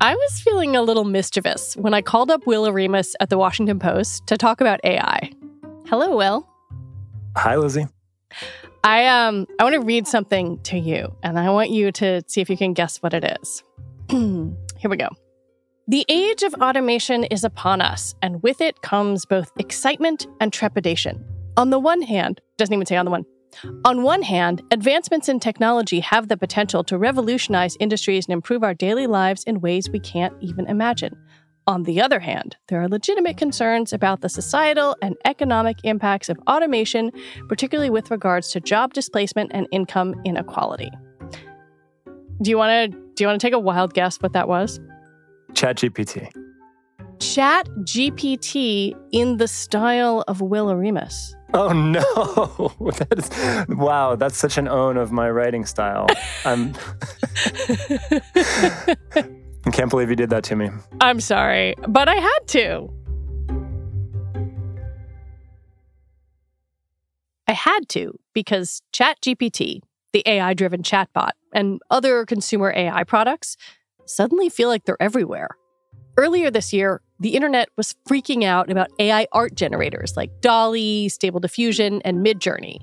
I was feeling a little mischievous when I called up Will Oremus at the Washington Post to talk about AI. Hello, Will. Hi, Lizzie. I um I want to read something to you, and I want you to see if you can guess what it is. Here we go. The age of automation is upon us, and with it comes both excitement and trepidation. On the one hand, doesn't even say on the one. On one hand, advancements in technology have the potential to revolutionize industries and improve our daily lives in ways we can't even imagine. On the other hand, there are legitimate concerns about the societal and economic impacts of automation, particularly with regards to job displacement and income inequality. Do you want to do you want to take a wild guess what that was? ChatGPT. Chat GPT in the style of Will Oremus. Oh no! that is wow. That's such an own of my writing style. I'm. I can't believe you did that to me. I'm sorry, but I had to. I had to because ChatGPT, the AI driven chatbot, and other consumer AI products suddenly feel like they're everywhere. Earlier this year, the internet was freaking out about AI art generators like DALL-E, Stable Diffusion, and Midjourney.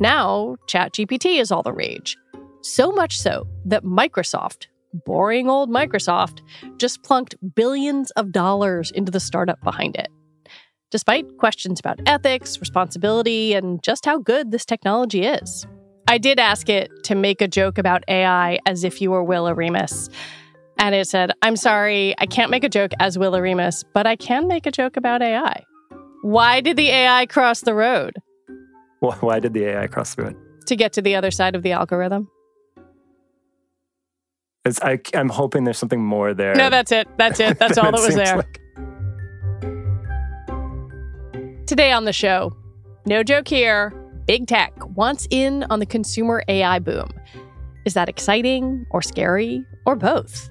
Now, ChatGPT is all the rage. So much so that Microsoft, boring old Microsoft, just plunked billions of dollars into the startup behind it. Despite questions about ethics, responsibility, and just how good this technology is. I did ask it to make a joke about AI as if you were Will Oremus. And it said, I'm sorry, I can't make a joke as Will Oremus, but I can make a joke about AI. Why did the AI cross the road? Why did the AI cross the road? To get to the other side of the algorithm. It's, I, am hoping there's something more there. No, that's it. That's it. That's all that was there. Like. Today on the show, no joke here, big tech wants in on the consumer AI boom. Is that exciting or scary or both?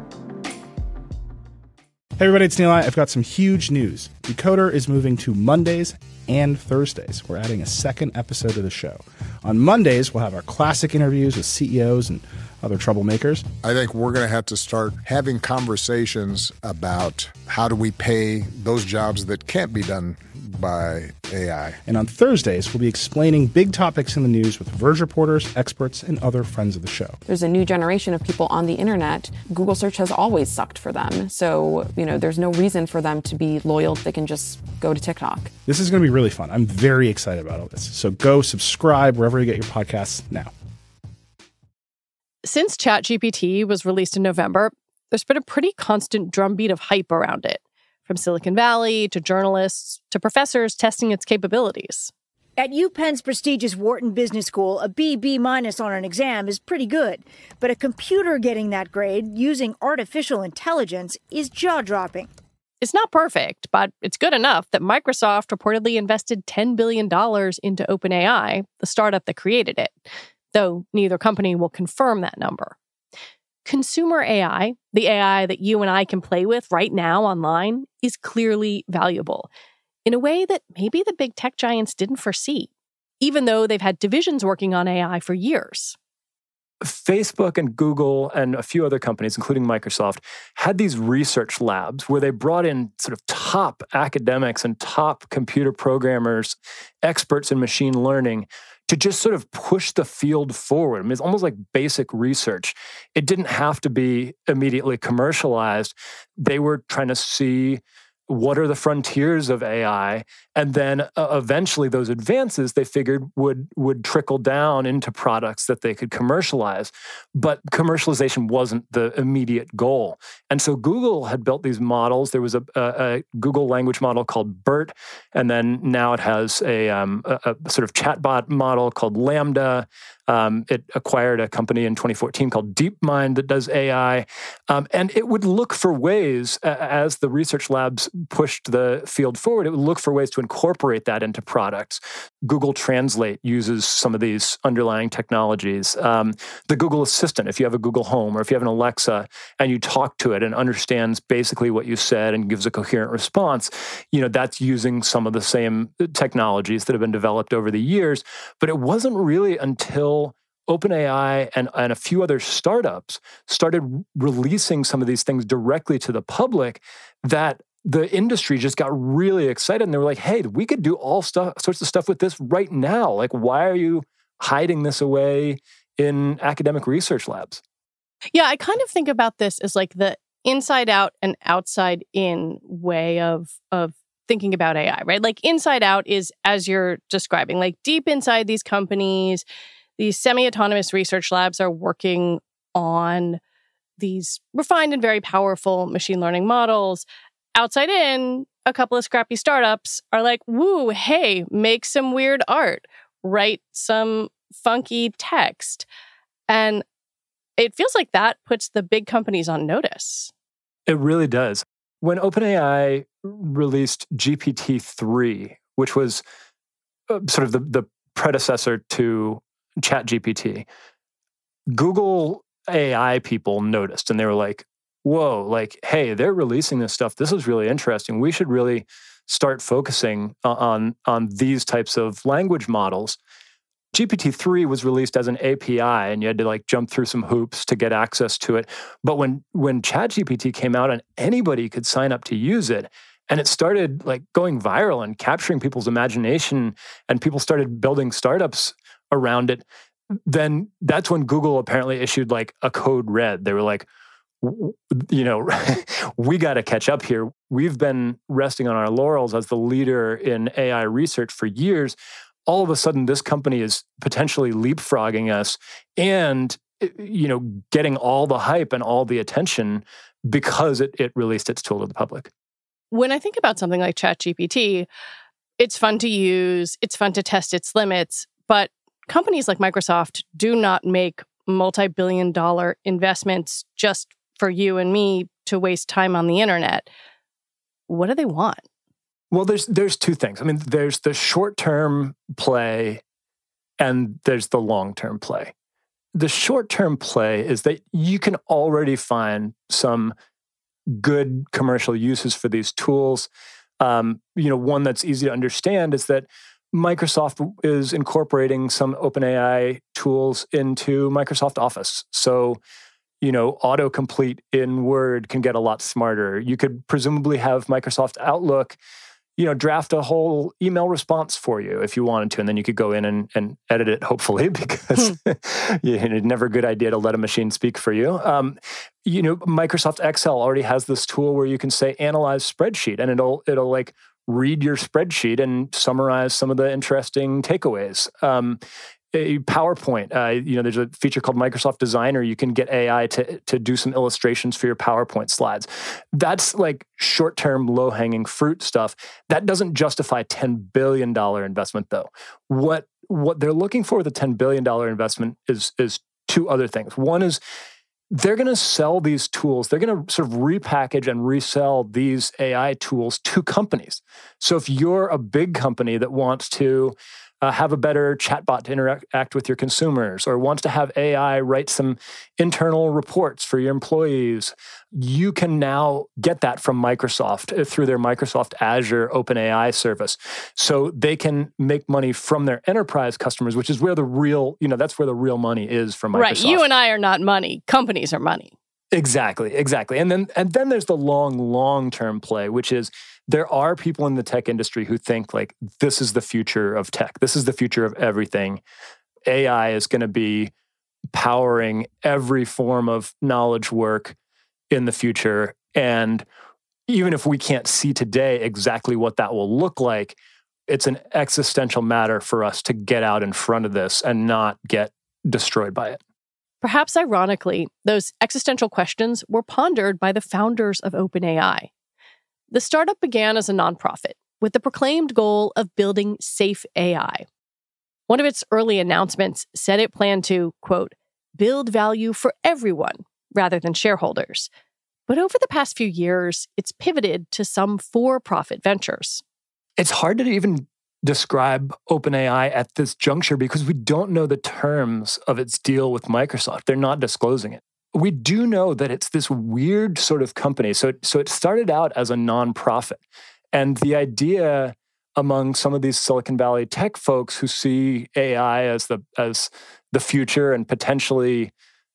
Hey everybody, it's Neil. I've got some huge news. Decoder is moving to Mondays and Thursdays. We're adding a second episode to the show. On Mondays, we'll have our classic interviews with CEOs and other troublemakers. I think we're going to have to start having conversations about how do we pay those jobs that can't be done by AI. And on Thursdays, we'll be explaining big topics in the news with Verge reporters, experts, and other friends of the show. There's a new generation of people on the internet. Google search has always sucked for them. So, you know, there's no reason for them to be loyal. They can just go to TikTok. This is going to be really fun. I'm very excited about all this. So go subscribe wherever you get your podcasts now. Since ChatGPT was released in November, there's been a pretty constant drumbeat of hype around it from Silicon Valley to journalists to professors testing its capabilities. At UPenn's prestigious Wharton Business School, a B B minus on an exam is pretty good, but a computer getting that grade using artificial intelligence is jaw dropping. It's not perfect, but it's good enough that Microsoft reportedly invested $10 billion into OpenAI, the startup that created it, though neither company will confirm that number. Consumer AI, the AI that you and I can play with right now online, is clearly valuable. in a way that maybe the big tech giants didn't foresee, even though they've had divisions working on AI for years. Facebook and Google and a few other companies, including Microsoft, had these research labs where they brought in sort of top academics and top computer programmers, experts in machine learning to just sort of push the field forward. I mean, it's almost like basic research. It didn't have to be immediately commercialized. They were trying to see what are the frontiers of AI, and then uh, eventually those advances they figured would would trickle down into products that they could commercialize. But commercialization wasn't the immediate goal, and so Google had built these models. There was a, a, a Google language model called BERT, and then now it has a, um, a, sort of chatbot model called LaMDA. Um, it acquired a company in 2014 called DeepMind that does AI. Um, and it would look for ways, uh, as the research labs pushed the field forward, it would look for ways to incorporate that into products. Google Translate uses some of these underlying technologies. Um, the Google Assistant, if you have a Google Home or if you have an Alexa and you talk to it and understands basically what you said and gives a coherent response, you know, that's using some of the same technologies that have been developed over the years. But it wasn't really until OpenAI and, and a few other startups started releasing some of these things directly to the public that the industry just got really excited and they were like, hey, we could do all stuff, sorts of stuff with this right now. Like, why are you hiding this away in academic research labs? Yeah, I kind of think about this as like the inside out and outside in way of of thinking about AI, right? Like inside out is as you're describing, like deep inside these companies, these semi autonomous research labs are working on these refined and very powerful machine learning models. Outside in, a couple of scrappy startups are like, woo, hey, make some weird art, write some funky text. And it feels like that puts the big companies on notice. It really does. When OpenAI released GPT 3, which was uh, sort of the, the predecessor to ChatGPT, Google AI people noticed and they were like, whoa, like, hey, they're releasing this stuff. This is really interesting. We should really start focusing on, on these types of language models. GPT-3 was released as an API and you had to like jump through some hoops to get access to it. But when when ChatGPT came out and anybody could sign up to use it, and it started like going viral and capturing people's imagination and people started building startups around it, then that's when Google apparently issued like a code red. They were like, you know, we got to catch up here. We've been resting on our laurels as the leader in AI research for years. All of a sudden, this company is potentially leapfrogging us and, eh, you know, getting all the hype and all the attention because it, it released its tool to the public. When I think about something like ChatGPT, it's fun to use, it's fun to test its limits, but companies like Microsoft do not make multi billion dollar investments just for you and me to waste time on the internet. What do they want? Well, there's there's two things. I mean, there's the short term play and there's the long term play. The short term play is that you can already find some good commercial uses for these tools. Um, you know, one that's easy to understand is that Microsoft is incorporating some OpenAI tools into Microsoft Office. So, you know, autocomplete in Word can get a lot smarter. You could presumably have Microsoft Outlook, you know, draft a whole email response for you if you wanted to, and then you could go in and, and edit it, hopefully, because hmm. it's never a good idea to let a machine speak for you. Um, you know, Microsoft Excel already has this tool where you can say analyze spreadsheet, and it'll it'll like read your spreadsheet and summarize some of the interesting takeaways. Um, PowerPoint, uh, you know, there's a feature called Microsoft Designer. You can get AI to to do some illustrations for your PowerPoint slides. That's like short term, low hanging fruit stuff. That doesn't justify ten billion dollar investment, though. What what they're looking for with a ten billion dollar investment is is two other things. One is they're going to sell these tools. They're going to sort of repackage and resell these AI tools to companies. So if you're a big company that wants to uh, have a better chatbot to interact with your consumers or wants to have AI write some internal reports for your employees, you can now get that from Microsoft uh, through their Microsoft Azure OpenAI service. So they can make money from their enterprise customers, which is where the real, you know, that's where the real money is from Microsoft. Right. You and I are not money. Companies are money. Exactly, exactly. And then and then there's the long long term play which is there are people in the tech industry who think like this is the future of tech. This is the future of everything. AI is going to be powering every form of knowledge work in the future and even if we can't see today exactly what that will look like, it's an existential matter for us to get out in front of this and not get destroyed by it. Perhaps ironically, those existential questions were pondered by the founders of OpenAI. The startup began as a nonprofit with the proclaimed goal of building safe AI. One of its early announcements said it planned to, quote, build value for everyone rather than shareholders. But over the past few years, it's pivoted to some for profit ventures. It's hard to even describe OpenAI at this juncture because we don't know the terms of its deal with Microsoft. They're not disclosing it. We do know that it's this weird sort of company. So, so it started out as a nonprofit. And the idea among some of these Silicon Valley tech folks who see AI as the as the future and potentially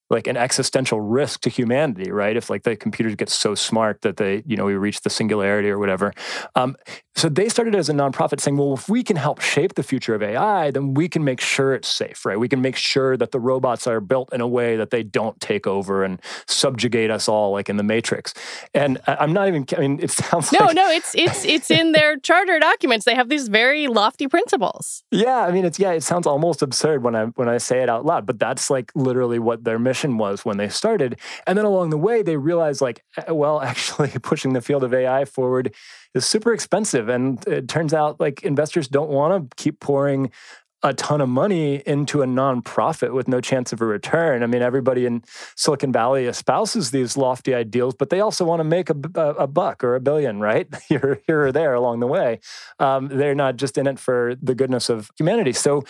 like an existential risk to humanity, right? If like the computers get so smart that they, you know, we reach the singularity or whatever. Um, so they started as a nonprofit saying, well, if we can help shape the future of AI, then we can make sure it's safe, right? We can make sure that the robots are built in a way that they don't take over and subjugate us all, like in the Matrix. And I'm not even. I mean, it sounds no, like, no. It's it's it's in their charter documents. They have these very lofty principles. Yeah, I mean, it's yeah. It sounds almost absurd when I when I say it out loud, but that's like literally what their mission was when they started. And then along the way, they realized, like, eh, well, actually, pushing the field of AI forward is super expensive. And it turns out, like, investors don't want to keep pouring a ton of money into a nonprofit with no chance of a return. I mean, everybody in Silicon Valley espouses these lofty ideals, but they also want to make a, a, a buck or a billion, right? here, here or there along the way. Um, they're not just in it for the goodness of humanity. So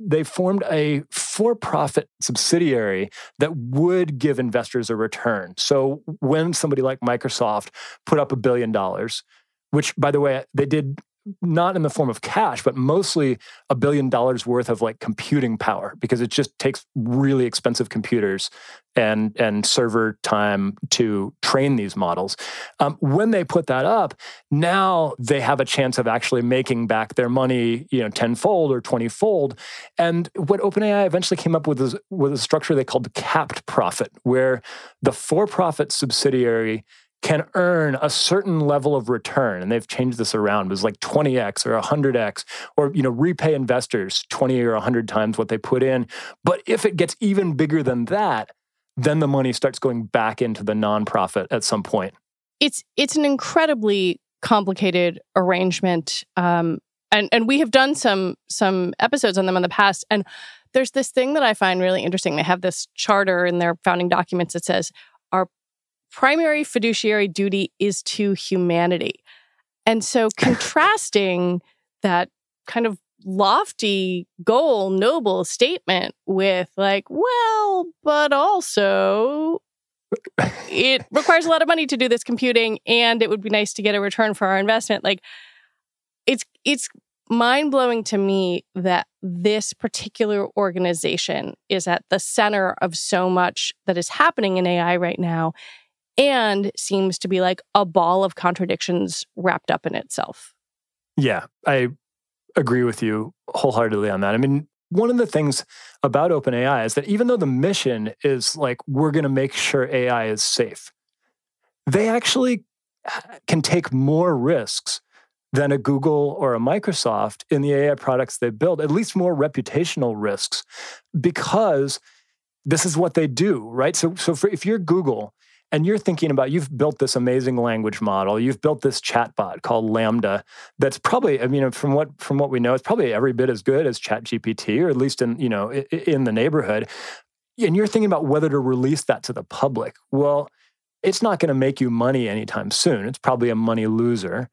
they formed a for profit subsidiary that would give investors a return. So when somebody like Microsoft put up a billion dollars, which by the way, they did not in the form of cash, but mostly a billion dollars worth of like computing power because it just takes really expensive computers and and server time to train these models. Um, when they put that up, now they have a chance of actually making back their money, you know, tenfold or twentyfold. And what OpenAI eventually came up with is with a structure they called capped profit, where the for-profit subsidiary can earn a certain level of return and they've changed this around it was like 20x or 100x or you know repay investors 20 or 100 times what they put in but if it gets even bigger than that then the money starts going back into the nonprofit at some point it's it's an incredibly complicated arrangement um, and and we have done some some episodes on them in the past and there's this thing that I find really interesting. They have this charter in their founding documents that says primary fiduciary duty is to humanity. And so contrasting that kind of lofty goal, noble statement with like, well, but also it requires a lot of money to do this computing and it would be nice to get a return for our investment. Like it's it's mind blowing to me that this particular organization is at the center of so much that is happening in AI right now and seems to be like a ball of contradictions wrapped up in itself. Yeah, I agree with you wholeheartedly on that. I mean, one of the things about OpenAI is that even though the mission is like, we're going to make sure AI is safe, they actually uh, can take more risks than a Google or a Microsoft in the AI products they build, at least more reputational risks, because this is what they do, right? So, so for, if you're Google and you're thinking about you've built this amazing language model. You've built this chatbot called LaMDA that's probably i mean from what from what we know it's probably every bit as good as ChatGPT or at least in you know in the neighborhood. And you're thinking about whether to release that to the public. Well it's not going to make you money anytime soon. It's probably a money loser.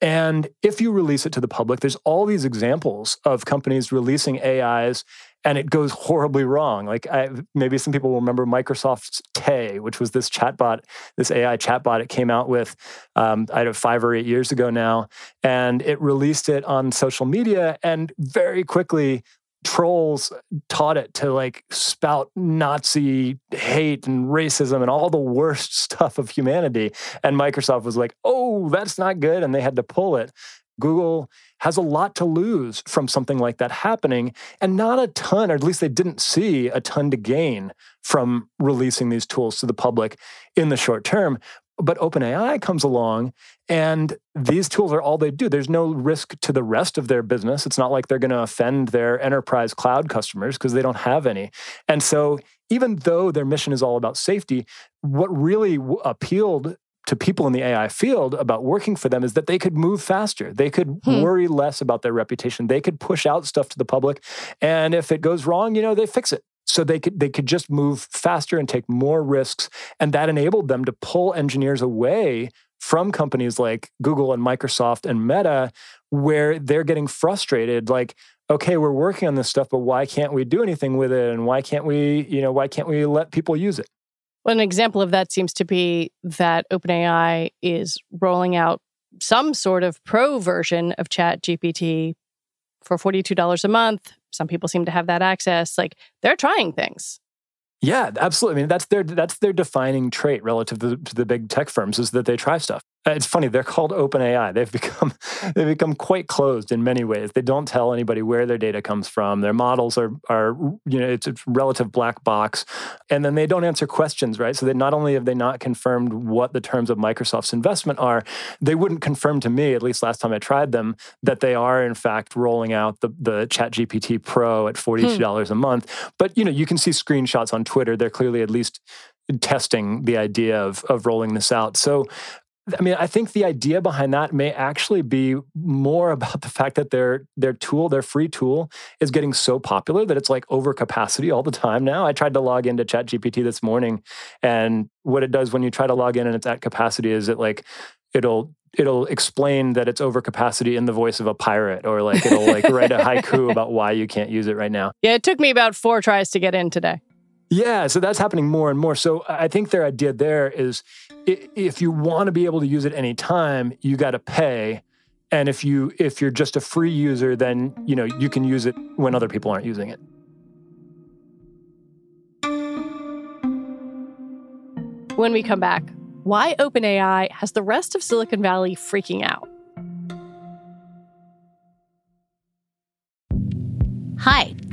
And if you release it to the public, there's all these examples of companies releasing AIs and it goes horribly wrong. Like I, maybe some people will remember Microsoft's Tay, which was this chatbot, this AI chatbot. It came out with, um, I don't know, five or eight years ago now, and it released it on social media, and very quickly trolls taught it to like spout Nazi hate and racism and all the worst stuff of humanity. And Microsoft was like, oh, that's not good. And they had to pull it. Google has a lot to lose from something like that happening, and not a ton, or at least they didn't see a ton to gain from releasing these tools to the public in the short term. But OpenAI comes along and these tools are all they do. There's no risk to the rest of their business. It's not like they're going to offend their enterprise cloud customers because they don't have any. And so, even though their mission is all about safety, what really appealed to people in the AI field about working for them is that they could move faster. They could hmm. worry less about their reputation. They could push out stuff to the public. And if it goes wrong, you know, they fix it so they could they could just move faster and take more risks and that enabled them to pull engineers away from companies like Google and Microsoft and Meta where they're getting frustrated like okay we're working on this stuff but why can't we do anything with it and why can't we you know why can't we let people use it well, an example of that seems to be that OpenAI is rolling out some sort of pro version of Chat GPT for $42 a month some people seem to have that access. Like they're trying things. Yeah, absolutely. I mean, that's their that's their defining trait relative to the, to the big tech firms is that they try stuff. Uh, it's funny they're called OpenAI. They've become they've become quite closed in many ways. They don't tell anybody where their data comes from. Their models are are you know it's a relative black box, and then they don't answer questions. Right. So they not only have they not confirmed what the terms of Microsoft's investment are, they wouldn't confirm to me at least last time I tried them that they are in fact rolling out the the Chat GPT Pro at forty two dollars hmm. a month. But you know you can see screenshots on Twitter. They're clearly at least testing the idea of of rolling this out. So I mean, I think the idea behind that may actually be more about the fact that their their tool, their free tool, is getting so popular that it's like over capacity all the time now. I tried to log into ChatGPT this morning, and what it does when you try to log in and it's at capacity is it like it'll it'll explain that it's over capacity in the voice of a pirate or like it'll like write a haiku about why you can't use it right now. Yeah, it took me about four tries to get in today. Yeah, so that's happening more and more. So I think their idea there is if you want to be able to use it anytime, you got to pay. And if you if you're just a free user, then you know you can use it when other people aren't using it. When we come back, why OpenAI has the rest of Silicon Valley freaking out. Hi,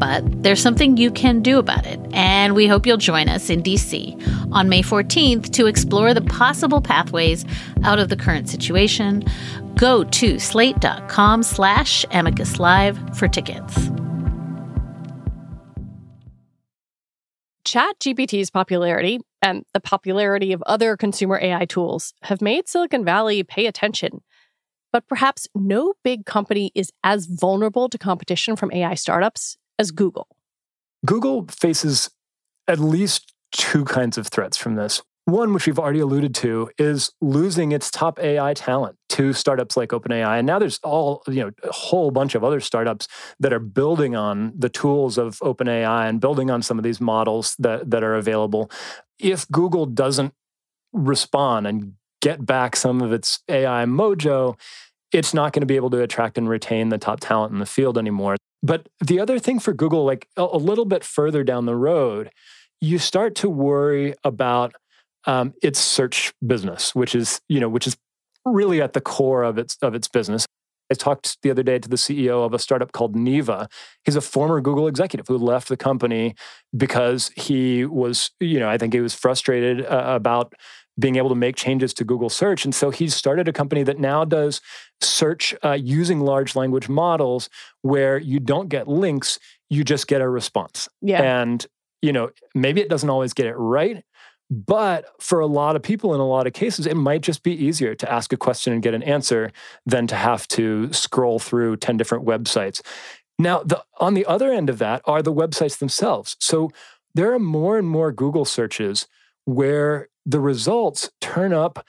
But there's something you can do about it, and we hope you'll join us in DC on May 14th to explore the possible pathways out of the current situation. Go to slate.com slash amicus live for tickets. ChatGPT's popularity and the popularity of other consumer AI tools have made Silicon Valley pay attention. But perhaps no big company is as vulnerable to competition from AI startups as Google. Google faces at least two kinds of threats from this. One, which we've already alluded to, is losing its top AI talent to startups like OpenAI. And now there's all, you know, a whole bunch of other startups that are building on the tools of OpenAI and building on some of these models that, that are available. If Google doesn't respond and get back some of its AI mojo, it's not going to be able to attract and retain the top talent in the field anymore. But the other thing for Google, like a, a little bit further down the road, you start to worry about um, its search business, which is you know which is really at the core of its of its business. I talked the other day to the CEO of a startup called Neeva. He's a former Google executive who left the company because he was, you know, I think he was frustrated uh, about being able to make changes to Google search. And so he started a company that now does search uh, using large language models where you don't get links, you just get a response. Yeah. And, you know, maybe it doesn't always get it right, but for a lot of people, in a lot of cases, it might just be easier to ask a question and get an answer than to have to scroll through 10 different websites. Now, the, on the other end of that are the websites themselves. So there are more and more Google searches where the results turn up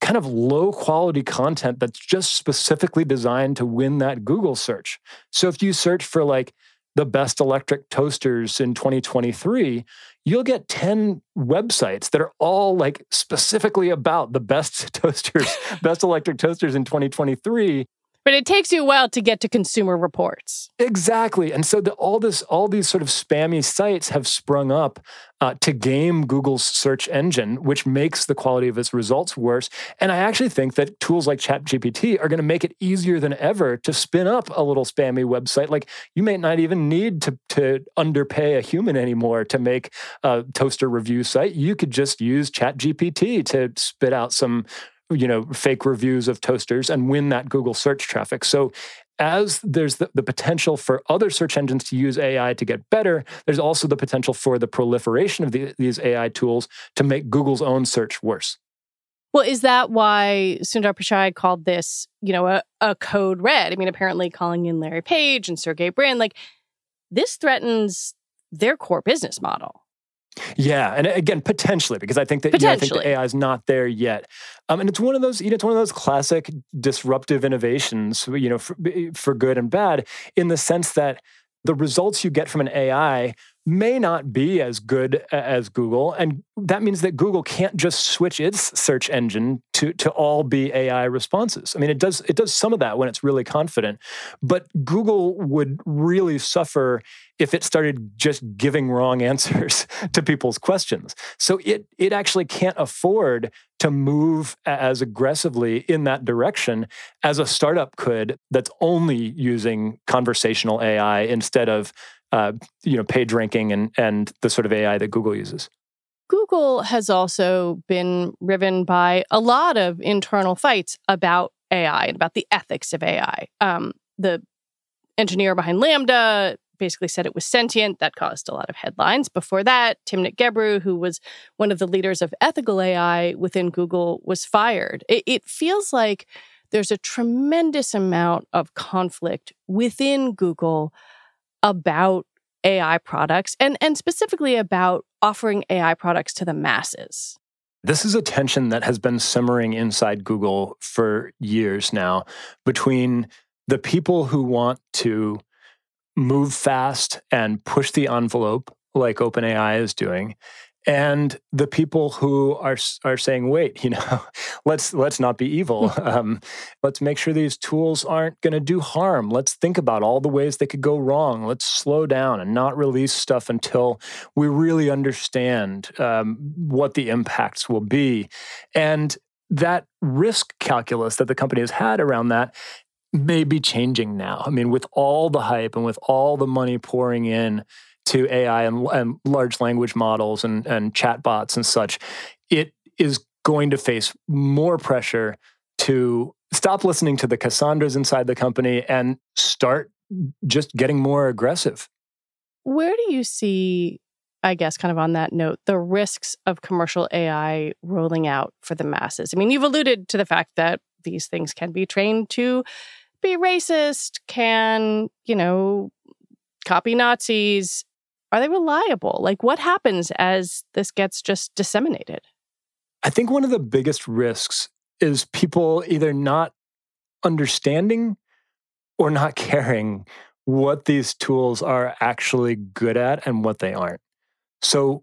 kind of low quality content that's just specifically designed to win that Google search. So if you search for like the best electric toasters in 2023, you'll get 10 websites that are all like specifically about the best toasters, best electric toasters in 2023. But it takes you a while to get to consumer reports. Exactly. And so the, all this, all these sort of spammy sites have sprung up uh, to game Google's search engine, which makes the quality of its results worse. And I actually think that tools like ChatGPT are going to make it easier than ever to spin up a little spammy website. Like you may not even need to, to underpay a human anymore to make a toaster review site. You could just use ChatGPT to spit out some you know fake reviews of toasters and win that google search traffic so as there's the, the potential for other search engines to use ai to get better there's also the potential for the proliferation of the, these ai tools to make google's own search worse well, is that why Sundar Pichai called this, you know, a, a code red? I mean, apparently calling in Larry Page and Sergey Brin, like this threatens their core business model. Yeah, and again, potentially because I think that you know, I think the AI is not there yet, um, and it's one of those you know it's one of those classic disruptive innovations, you know, for, for good and bad, in the sense that the results you get from an AI may not be as good as Google. And that means that Google can't just switch its search engine to, to all be AI responses. I mean, it does it does some of that when it's really confident, but Google would really suffer if it started just giving wrong answers to people's questions. So it it actually can't afford to move as aggressively in that direction as a startup could that's only using conversational AI instead of uh, you know page ranking and and the sort of AI that Google uses. Google has also been riven by a lot of internal fights about AI and about the ethics of AI. Um, the engineer behind LaMDA basically said it was sentient. That caused a lot of headlines. Before that, Timnit Gebru, who was one of the leaders of ethical AI within Google, was fired. It, it feels like there's a tremendous amount of conflict within Google about AI products and, and specifically about offering AI products to the masses. This is a tension that has been simmering inside Google for years now between the people who want to move fast and push the envelope like OpenAI is doing and the people who are are saying, "Wait, you know, let's let's not be evil. Um, let's make sure these tools aren't going to do harm. Let's think about all the ways they could go wrong. Let's slow down and not release stuff until we really understand um, what the impacts will be." And that risk calculus that the company has had around that may be changing now. I mean, with all the hype and with all the money pouring in to AI and, and large language models and, and chatbots and such, it is going to face more pressure to stop listening to the Cassandras inside the company and start just getting more aggressive. Where do you see, I guess, kind of on that note, the risks of commercial AI rolling out for the masses? I mean, you've alluded to the fact that these things can be trained to be racist, can, you know, copy Nazis, are they reliable? Like, what happens as this gets just disseminated? I think one of the biggest risks is people either not understanding or not caring what these tools are actually good at and what they aren't. So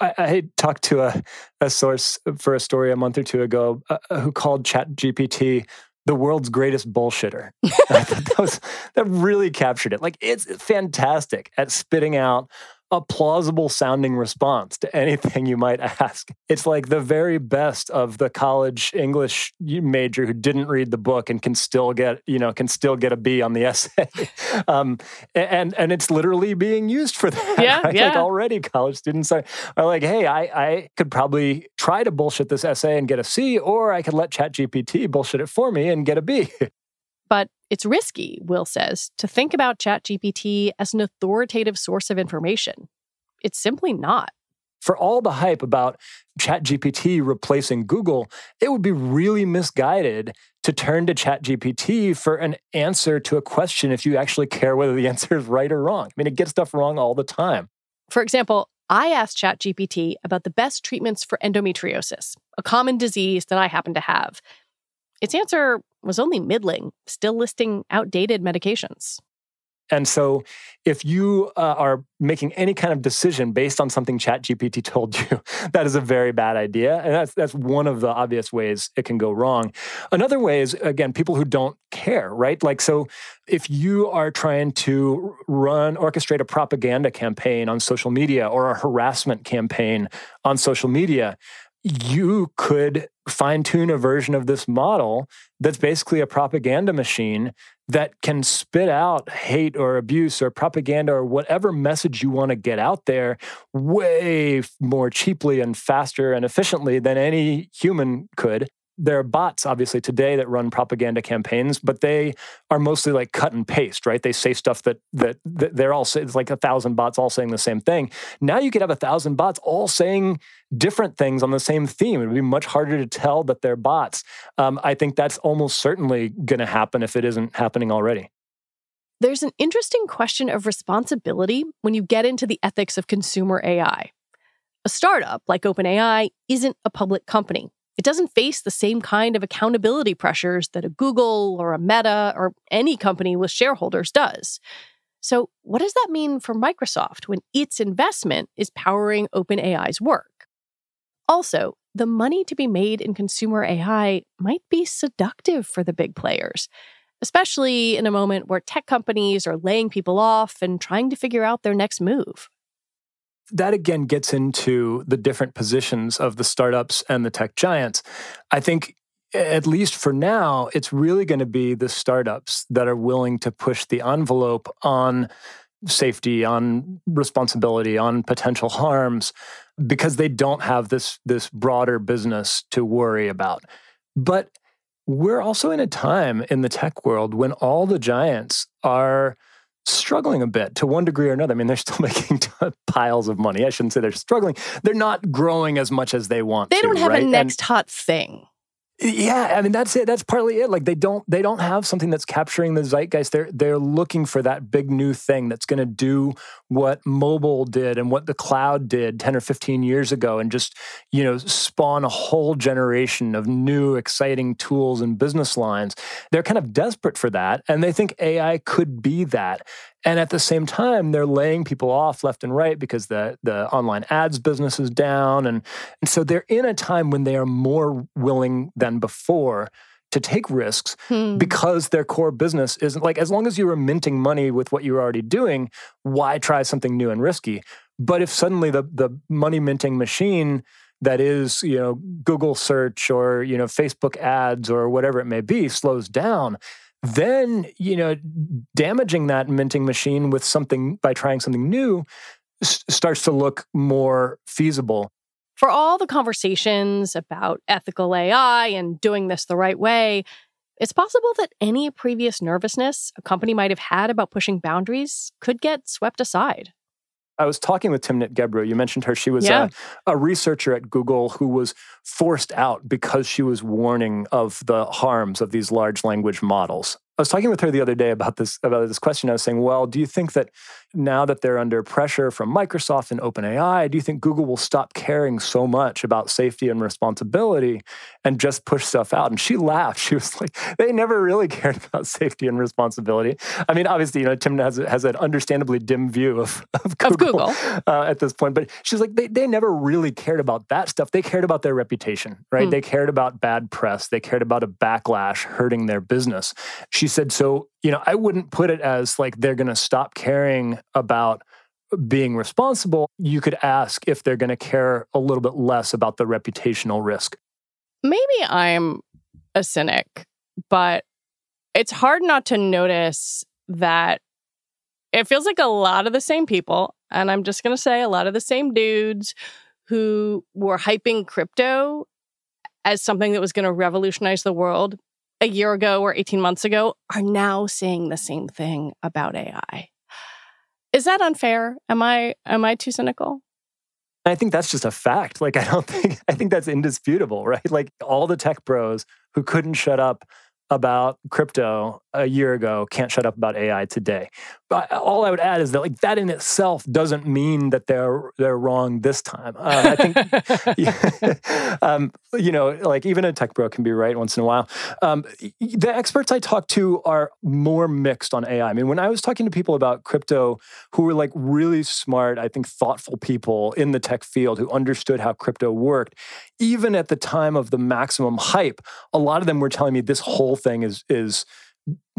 I, I talked to a, a source for a story a month or two ago uh, who called ChatGPT the world's greatest bullshitter. that, was, that really captured it. Like, it's fantastic at spitting out a plausible sounding response to anything you might ask. It's like the very best of the college English major who didn't read the book and can still get, you know, can still get a B on the essay. um, and and it's literally being used for that. Yeah, right? yeah. Like already college students are, are like, hey, I, I could probably try to bullshit this essay and get a C, or I could let ChatGPT bullshit it for me and get a B. But it's risky, Will says, to think about ChatGPT as an authoritative source of information. It's simply not. For all the hype about ChatGPT replacing Google, it would be really misguided to turn to ChatGPT for an answer to a question if you actually care whether the answer is right or wrong. I mean, it gets stuff wrong all the time. For example, I asked ChatGPT about the best treatments for endometriosis, a common disease that I happen to have. Its answer was only middling, still listing outdated medications. And so, if you uh, are making any kind of decision based on something ChatGPT told you, that is a very bad idea, and that's that's one of the obvious ways it can go wrong. Another way is again people who don't care, right? Like so, if you are trying to run orchestrate a propaganda campaign on social media or a harassment campaign on social media, you could fine tune a version of this model that's basically a propaganda machine that can spit out hate or abuse or propaganda or whatever message you want to get out there way more cheaply and faster and efficiently than any human could there are bots obviously today that run propaganda campaigns but they are mostly like cut and paste right? They say stuff that that, that they're all it's like a thousand bots all saying the same thing. Now you could have a thousand bots all saying different things on the same theme. It would be much harder to tell that they're bots. Um, i think that's almost certainly going to happen if it isn't happening already. There's an interesting question of responsibility when you get into the ethics of consumer ai a startup like openai isn't a public company it doesn't face the same kind of accountability pressures that a Google or a Meta or any company with shareholders does. So, what does that mean for Microsoft when its investment is powering OpenAI's work? Also, the money to be made in consumer AI might be seductive for the big players, especially in a moment where tech companies are laying people off and trying to figure out their next move that again gets into the different positions of the startups and the tech giants. I think at least for now, it's really going to be the startups that are willing to push the envelope on safety, on responsibility, on potential harms, because they don't have this this broader business to worry about. But we're also in a time in the tech world when all the giants are struggling a bit to one degree or another. I mean, they're still making piles of money. I shouldn't say they're struggling. They're not growing as much as they want. They don't have right? a next and, hot thing. Yeah, I mean that's it. That's partly it. Like they don't they don't have something that's capturing the zeitgeist. They're they're looking for that big new thing that's going to do what mobile did and what the cloud did 10 or 15 years ago and just, you know, spawn a whole generation of new exciting tools and business lines. They're kind of desperate for that and they think AI could be that. And at the same time, they're laying people off left and right because the, the online ads business is down. And, and so they're in a time when they are more willing than before to take risks hmm. because their core business isn't like as long as you were minting money with what you're already doing, why try something new and risky? But if suddenly the the money minting machine that is, you know, Google search or, you know, Facebook ads or whatever it may be slows down, then you know damaging that minting machine with something by trying something new s- starts to look more feasible. For all the conversations about ethical ai and doing this the right way it's possible that any previous nervousness a company might have had about pushing boundaries could get swept aside I was talking with Timnit Gebru. You mentioned her. She was yeah. a, a, researcher at Google who was forced out because she was warning of the harms of these large language models. I was talking with her the other day about this about this question. I was saying, well, do you think that now that they're under pressure from Microsoft and OpenAI, do you think Google will stop caring so much about safety and responsibility and just push stuff out? And she laughed. She was like, they never really cared about safety and responsibility. I mean, obviously, you know, Tim has has an understandably dim view of of Google, Of Google. Uh, at this point, but she's like, they they never really cared about that stuff. They cared about their reputation, right? Hmm. They cared about bad press. They cared about a backlash hurting their business. She said, so, you know, I wouldn't put it as like they're going to stop caring about being responsible. You could ask if they're going to care a little bit less about the reputational risk. maybe I'm a cynic, but it's hard not to notice that it feels like a lot of the same people, and I'm just going to say a lot of the same dudes who were hyping crypto as something that was going to revolutionize the world a year ago or 18 months ago are now saying the same thing about AI. Is that unfair? Am I am I too cynical? I think that's just a fact. Like, I don't think, I think that's indisputable, right? Like, all the tech bros who couldn't shut up about crypto a year ago can't shut up about AI today. But all I would add is that, like, that in itself doesn't mean that they're they're wrong this time. Um, I think, um, you know, like even a tech bro can be right once in a while. Um, the experts I talk to are more mixed on AI. I mean, when I was talking to people about crypto who were like really smart, I think thoughtful people in the tech field who understood how crypto worked, even at the time of the maximum hype, a lot of them were telling me this whole thing is is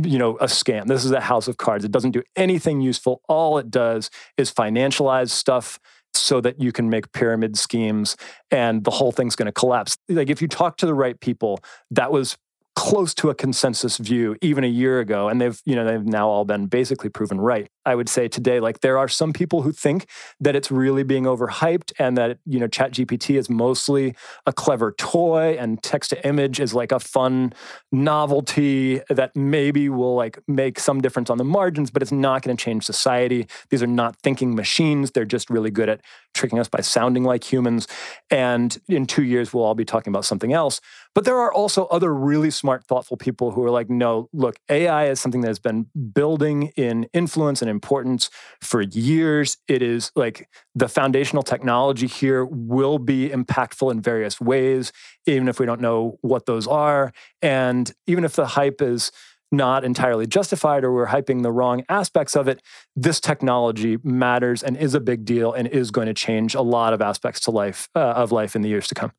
you know a scam. This is a house of cards. It doesn't do anything useful. All it does is financialize stuff so that you can make pyramid schemes and the whole thing's going to collapse. Like if you talk to the right people that was close to a consensus view even a year ago and they've you know they've now all been basically proven right i would say today like there are some people who think that it's really being overhyped and that you know ChatGPT is mostly a clever toy and text to image is like a fun novelty that maybe will like make some difference on the margins but it's not going to change society. These are not thinking machines. They're just really good at tricking us by sounding like humans. And in 2 years we'll all be talking about something else. But there are also other really smart thoughtful people who are like no look AI is something that has been building in influence and importance for years it is like the foundational technology here will be impactful in various ways even if we don't know what those are and even if the hype is not entirely justified or we're hyping the wrong aspects of it, this technology matters and is a big deal and is going to change a lot of aspects to life uh, of life in the years to come.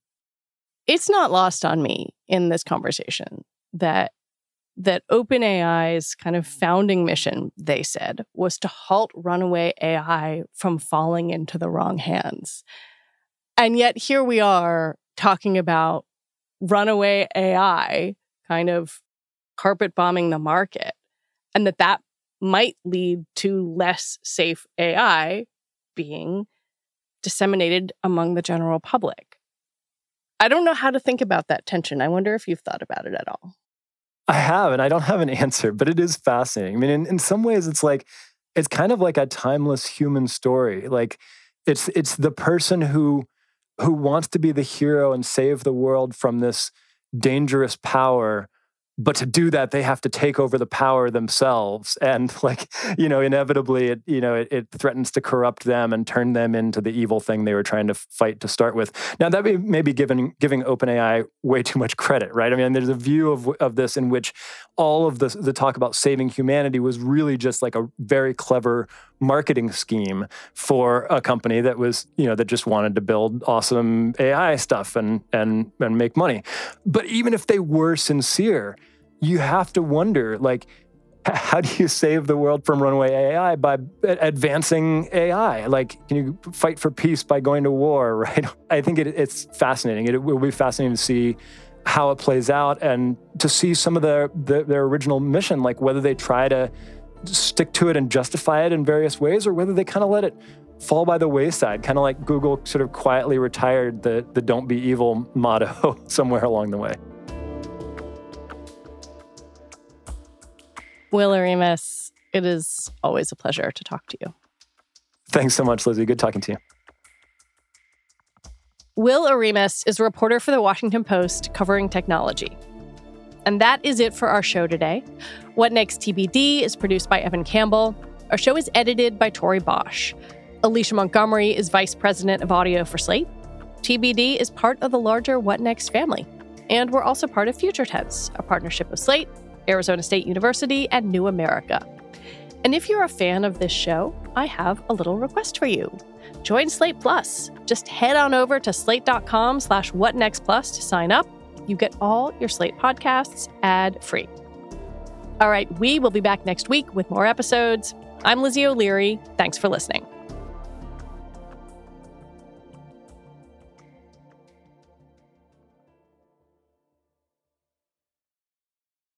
it's not lost on me in this conversation that that OpenAI's kind of founding mission, they said, was to halt runaway AI from falling into the wrong hands. And yet here we are talking about runaway AI kind of carpet bombing the market and that that might lead to less safe AI being disseminated among the general public. I don't know how to think about that tension. I wonder if you've thought about it at all. I have, and I don't have an answer, but it is fascinating. I mean, in, in some ways, it's like it's kind of like a timeless human story. Like it's it's the person who who wants to be the hero and save the world from this dangerous power but to do that they have to take over the power themselves. And like you know inevitably it you know it, it threatens to corrupt them and turn them into the evil thing they were trying to fight to start with. Now that may, may be giving giving openai way too much credit right? I mean there's a view of, of this in which all of the, the talk about saving humanity was really just like a very clever marketing scheme for a company that was you know that just wanted to build awesome ai stuff and and and make money. But even if they were sincere you have to wonder like how do you save the world from runaway AI by advancing AI? Like, can you fight for peace by going to war, right? I think it, it's fascinating. It will be fascinating to see how it plays out and to see some of their, their, their original mission, like whether they try to stick to it and justify it in various ways or whether they kind of let it fall by the wayside, kind of like Google sort of quietly retired the, the don't be evil motto somewhere along the way. Will Oremus, it is always a pleasure to talk to you. Thanks so much, Lizzie. Good talking to you. Will Oremus is a reporter for the Washington Post covering technology. And that is it for our show today. What Next TBD is produced by Evan Campbell. Our show is edited by Tori Bosch. Alicia Montgomery is Vice President of Audio for Slate. TBD is part of the larger What Next family. And we're also part of Future Tense, a partnership of Slate, Arizona State University, and New America. And if you're a fan of this show, I have a little request for you. Join Slate Plus. Just head on over to slate.com slash whatnextplus to sign up. You get all your Slate podcasts ad-free. All right, we will be back next week with more episodes. I'm Lizzie O'Leary. Thanks for listening.